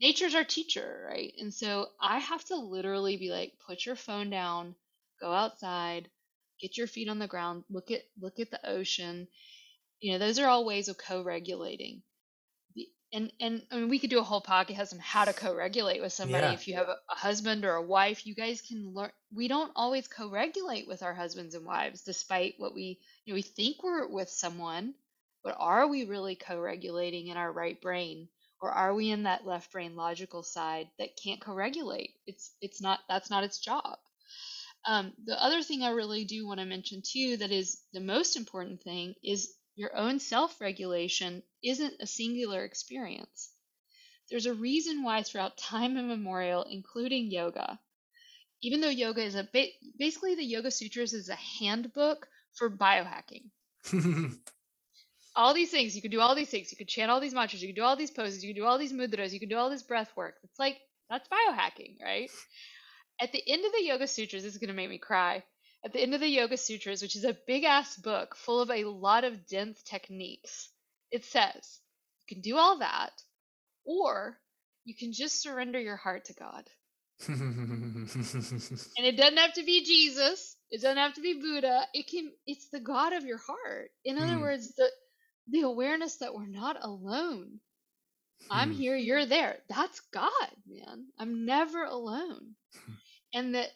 nature's our teacher, right? And so I have to literally be like, put your phone down, go outside, get your feet on the ground, look at look at the ocean. You know, those are all ways of co-regulating. And and I mean, we could do a whole podcast on how to co-regulate with somebody. Yeah. If you have a, a husband or a wife, you guys can learn. We don't always co-regulate with our husbands and wives, despite what we you know we think we're with someone, but are we really co-regulating in our right brain? or are we in that left brain logical side that can't co-regulate it's it's not that's not its job um, the other thing i really do want to mention too that is the most important thing is your own self-regulation isn't a singular experience there's a reason why throughout time immemorial including yoga even though yoga is a ba- basically the yoga sutras is a handbook for biohacking all these things. You could do all these things. You could chant all these mantras. You could do all these poses. You could do all these mudras. You could do all this breath work. It's like that's biohacking, right? At the end of the Yoga Sutras, this is going to make me cry. At the end of the Yoga Sutras, which is a big ass book full of a lot of dense techniques, it says you can do all that, or you can just surrender your heart to God. and it doesn't have to be Jesus. It doesn't have to be Buddha. It can. It's the God of your heart. In other mm. words, the the awareness that we're not alone. I'm hmm. here, you're there. That's God, man. I'm never alone. Hmm. and that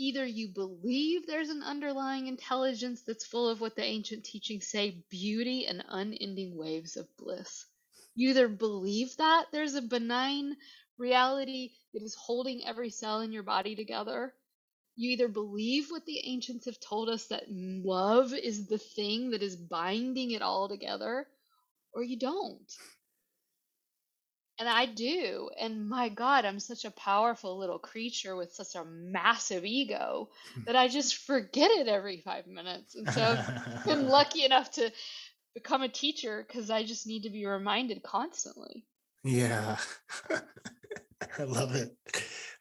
either you believe there's an underlying intelligence that's full of what the ancient teachings say beauty and unending waves of bliss. You either believe that there's a benign reality that is holding every cell in your body together, you either believe what the ancients have told us that love is the thing that is binding it all together, or you don't. And I do. And my God, I'm such a powerful little creature with such a massive ego hmm. that I just forget it every five minutes. And so I've been lucky enough to become a teacher because I just need to be reminded constantly. Yeah. I love it.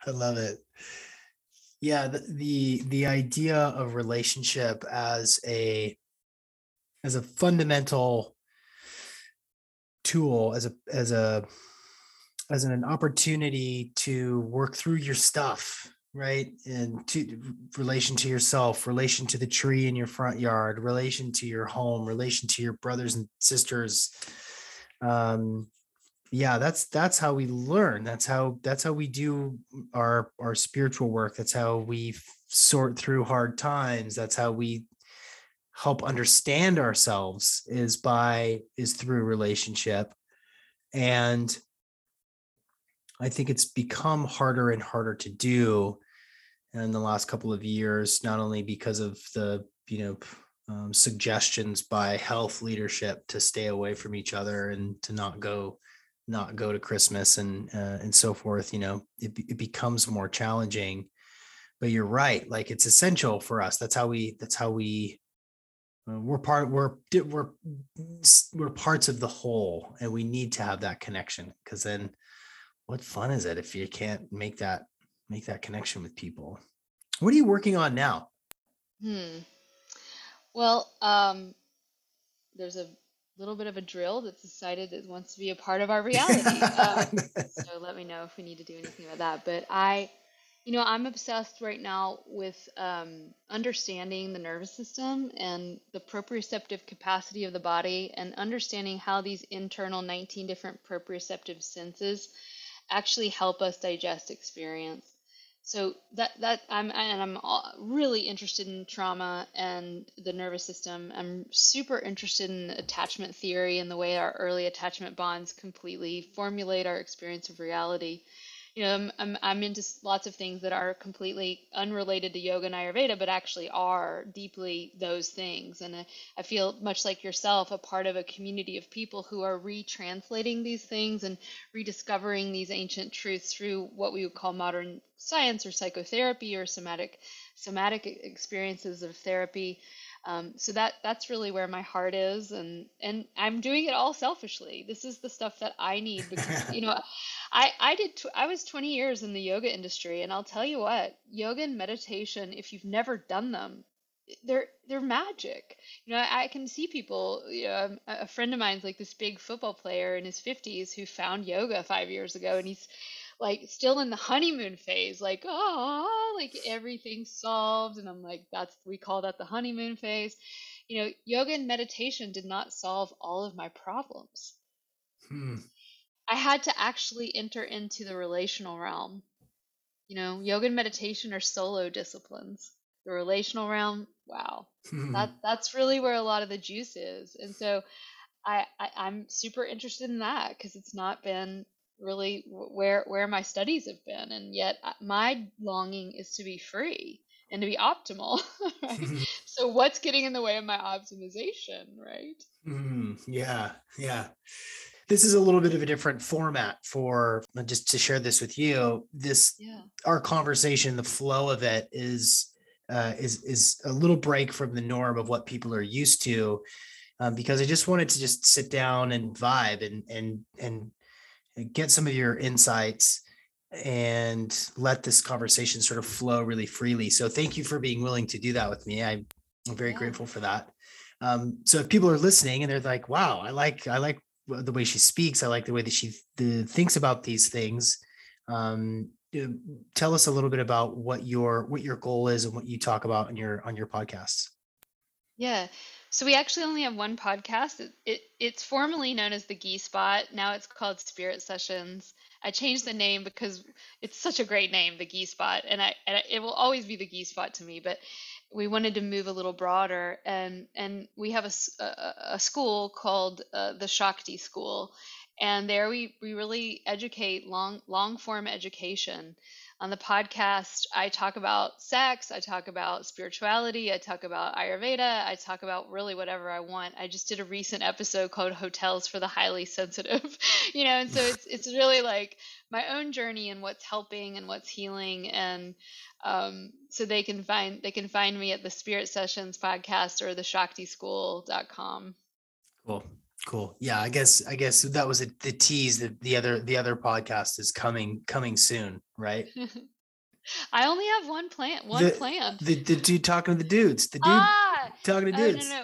I love it yeah the, the the idea of relationship as a as a fundamental tool as a as a as an opportunity to work through your stuff right? And to relation to yourself, relation to the tree in your front yard, relation to your home, relation to your brothers and sisters. Um, yeah, that's that's how we learn. That's how that's how we do our our spiritual work. That's how we sort through hard times. That's how we help understand ourselves is by is through relationship and i think it's become harder and harder to do in the last couple of years not only because of the you know um, suggestions by health leadership to stay away from each other and to not go not go to christmas and uh, and so forth you know it, it becomes more challenging. But you're right like it's essential for us. That's how we that's how we uh, we're part we're we're we're parts of the whole and we need to have that connection because then what fun is it if you can't make that make that connection with people what are you working on now Hmm. Well, um, there's a little bit of a drill that's decided that wants to be a part of our reality. Um, so let me know if we need to do anything about that. But I, you know, I'm obsessed right now with um, understanding the nervous system and the proprioceptive capacity of the body and understanding how these internal 19 different proprioceptive senses actually help us digest experience. So that that I'm and I'm really interested in trauma and the nervous system. I'm super interested in attachment theory and the way our early attachment bonds completely formulate our experience of reality. You know, I'm I'm, I'm into lots of things that are completely unrelated to yoga and Ayurveda, but actually are deeply those things. And I, I feel much like yourself, a part of a community of people who are retranslating these things and rediscovering these ancient truths through what we would call modern science or psychotherapy or somatic somatic experiences of therapy. Um, so that that's really where my heart is, and and I'm doing it all selfishly. This is the stuff that I need because you know, I I did tw I was 20 years in the yoga industry, and I'll tell you what, yoga and meditation, if you've never done them, they're they're magic. You know, I, I can see people. You know, um, a friend of mine's like this big football player in his 50s who found yoga five years ago, and he's like still in the honeymoon phase, like oh, like everything's solved, and I'm like, that's we call that the honeymoon phase. You know, yoga and meditation did not solve all of my problems. Hmm. I had to actually enter into the relational realm. You know, yoga and meditation are solo disciplines. The relational realm, wow, that that's really where a lot of the juice is. And so I, I I'm super interested in that because it's not been really where where my studies have been, and yet uh, my longing is to be free and to be optimal, right? So what's getting in the way of my optimization, right? Hmm. yeah yeah this is a little bit of a different format for uh, just to share this with you this Yeah. our conversation the flow of it is uh, is is a little break from the norm of what people are used to um, because i just wanted to just sit down and vibe and and and get some of your insights and let this conversation sort of flow really freely so thank you for being willing to do that with me i'm very Yeah. grateful for that um, so if people are listening and they're like wow i like i like the way she speaks i like the way that she the, thinks about these things um, tell us a little bit about what your what your goal is and what you talk about on your on your podcasts Yeah. So we actually only have one podcast. It, it it's formerly known as the Gee Spot. Now it's called Spirit Sessions. I changed the name because it's such a great name, the Gee Spot, and I and it will always be the Gee Spot to me. But we wanted to move a little broader, and and we have a a school called uh, the Shakti School, and there we we really educate long long form education on the podcast, I talk about sex, I talk about spirituality, I talk about Ayurveda, I talk about really whatever I want. I just did a recent episode called Hotels for the Highly Sensitive, you know, and so it's it's really like my own journey and what's helping and what's healing and um, so they can find they can find me at the Spirit Sessions podcast or the shaktischool.com. Cool. Cool. Yeah, I guess I guess that was a, the tease that the other the other podcast is coming coming soon, right? I only have one plant, one The plant. the, the dude talking to the dudes, the dude Ah, talking to Oh no, dudes. no.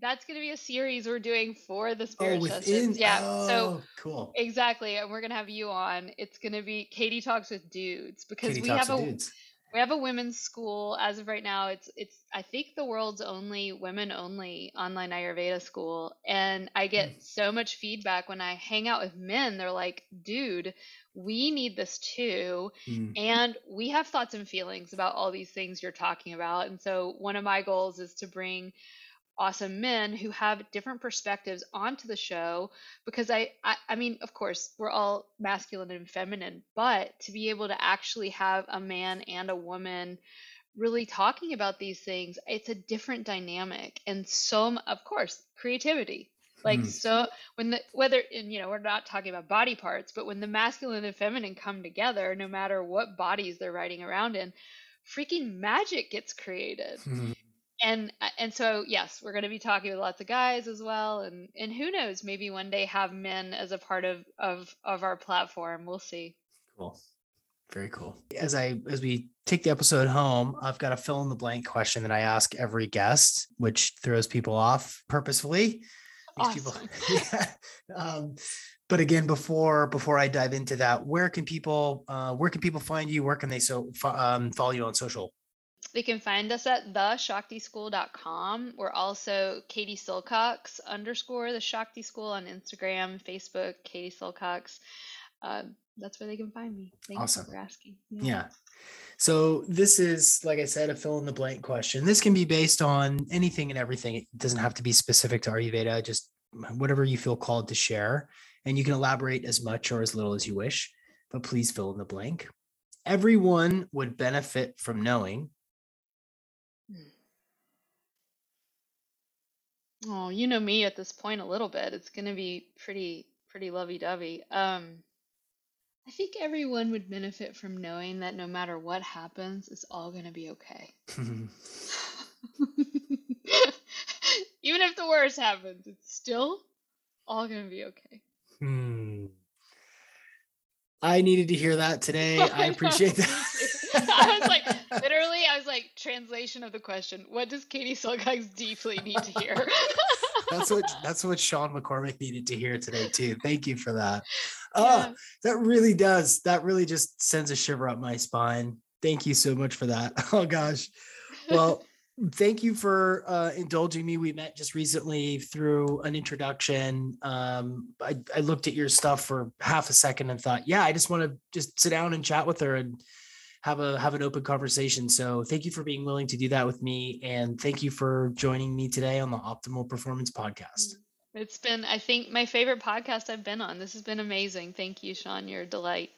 That's gonna be a series we're doing for the Oh, Spirit within. Sessions. Yeah. So Oh, cool. exactly, and we're gonna have you on. It's gonna be Katie talks with dudes because Katie we have a dudes. We have a women's school as of right now. It's it's I think the world's only women only online Ayurveda school, and I get Mm. so much feedback when I hang out with men. They're like, "Dude, we need this too." Mm. And we have thoughts and feelings about all these things you're talking about. And so, one of my goals is to bring awesome men who have different perspectives onto the show because I, I I mean of course we're all masculine and feminine but to be able to actually have a man and a woman really talking about these things it's a different dynamic and so of course creativity like Mm. so when the whether and you know we're not talking about body parts but when the masculine and feminine come together no matter what bodies they're riding around in freaking magic gets created Mm. And uh, and so yes we're going to be talking with lots of guys as well and and who knows maybe one day have men as a part of of of our platform we'll see Cool. Very cool. As I as we take the episode home, I've got a fill in the blank question that I ask every guest, which throws people off purposefully. Makes people- Awesome. yeah. Um, but again, before before I dive into that, where can people uh, where can people find you? Where can they so um, follow you on social? They can find us at theshaktischool.com we're also katie silcox underscore the shakti school on instagram facebook katie silcox uh, that's where they can find me thank Awesome. you for asking Yeah. So this is, like I said, a fill in the blank question. This can be based on anything and everything. It doesn't have to be specific to Ayurveda, just whatever you feel called to share. And you can elaborate as much or as little as you wish, but please fill in the blank. Everyone would benefit from knowing. Oh, you know me at this point a little bit. It's going to be pretty pretty lovey-dovey. Um, I think everyone would benefit from knowing that no matter what happens, it's all going to be okay. Even if the worst happens, it's still all going to be okay. Hmm. I needed to hear that today. I appreciate that. I was like, literally, I was like, translation of the question: What does Katie Silcox deeply need to hear? that's what that's what Sean McCormick needed to hear today too. Thank you for that. Yeah. Oh, that really does. That really just sends a shiver up my spine. Thank you so much for that. Oh gosh. Well, thank you for uh, indulging me. We met just recently through an introduction. Um, I, I looked at your stuff for half a second and thought, yeah, I just want to just sit down and chat with her and have a have an open conversation. So thank you for being willing to do that with me, and thank you for joining me today on the Optimal Performance Podcast. It's been, I think, my favorite podcast I've been on. This has been amazing. Thank you, Sean. You're a delight.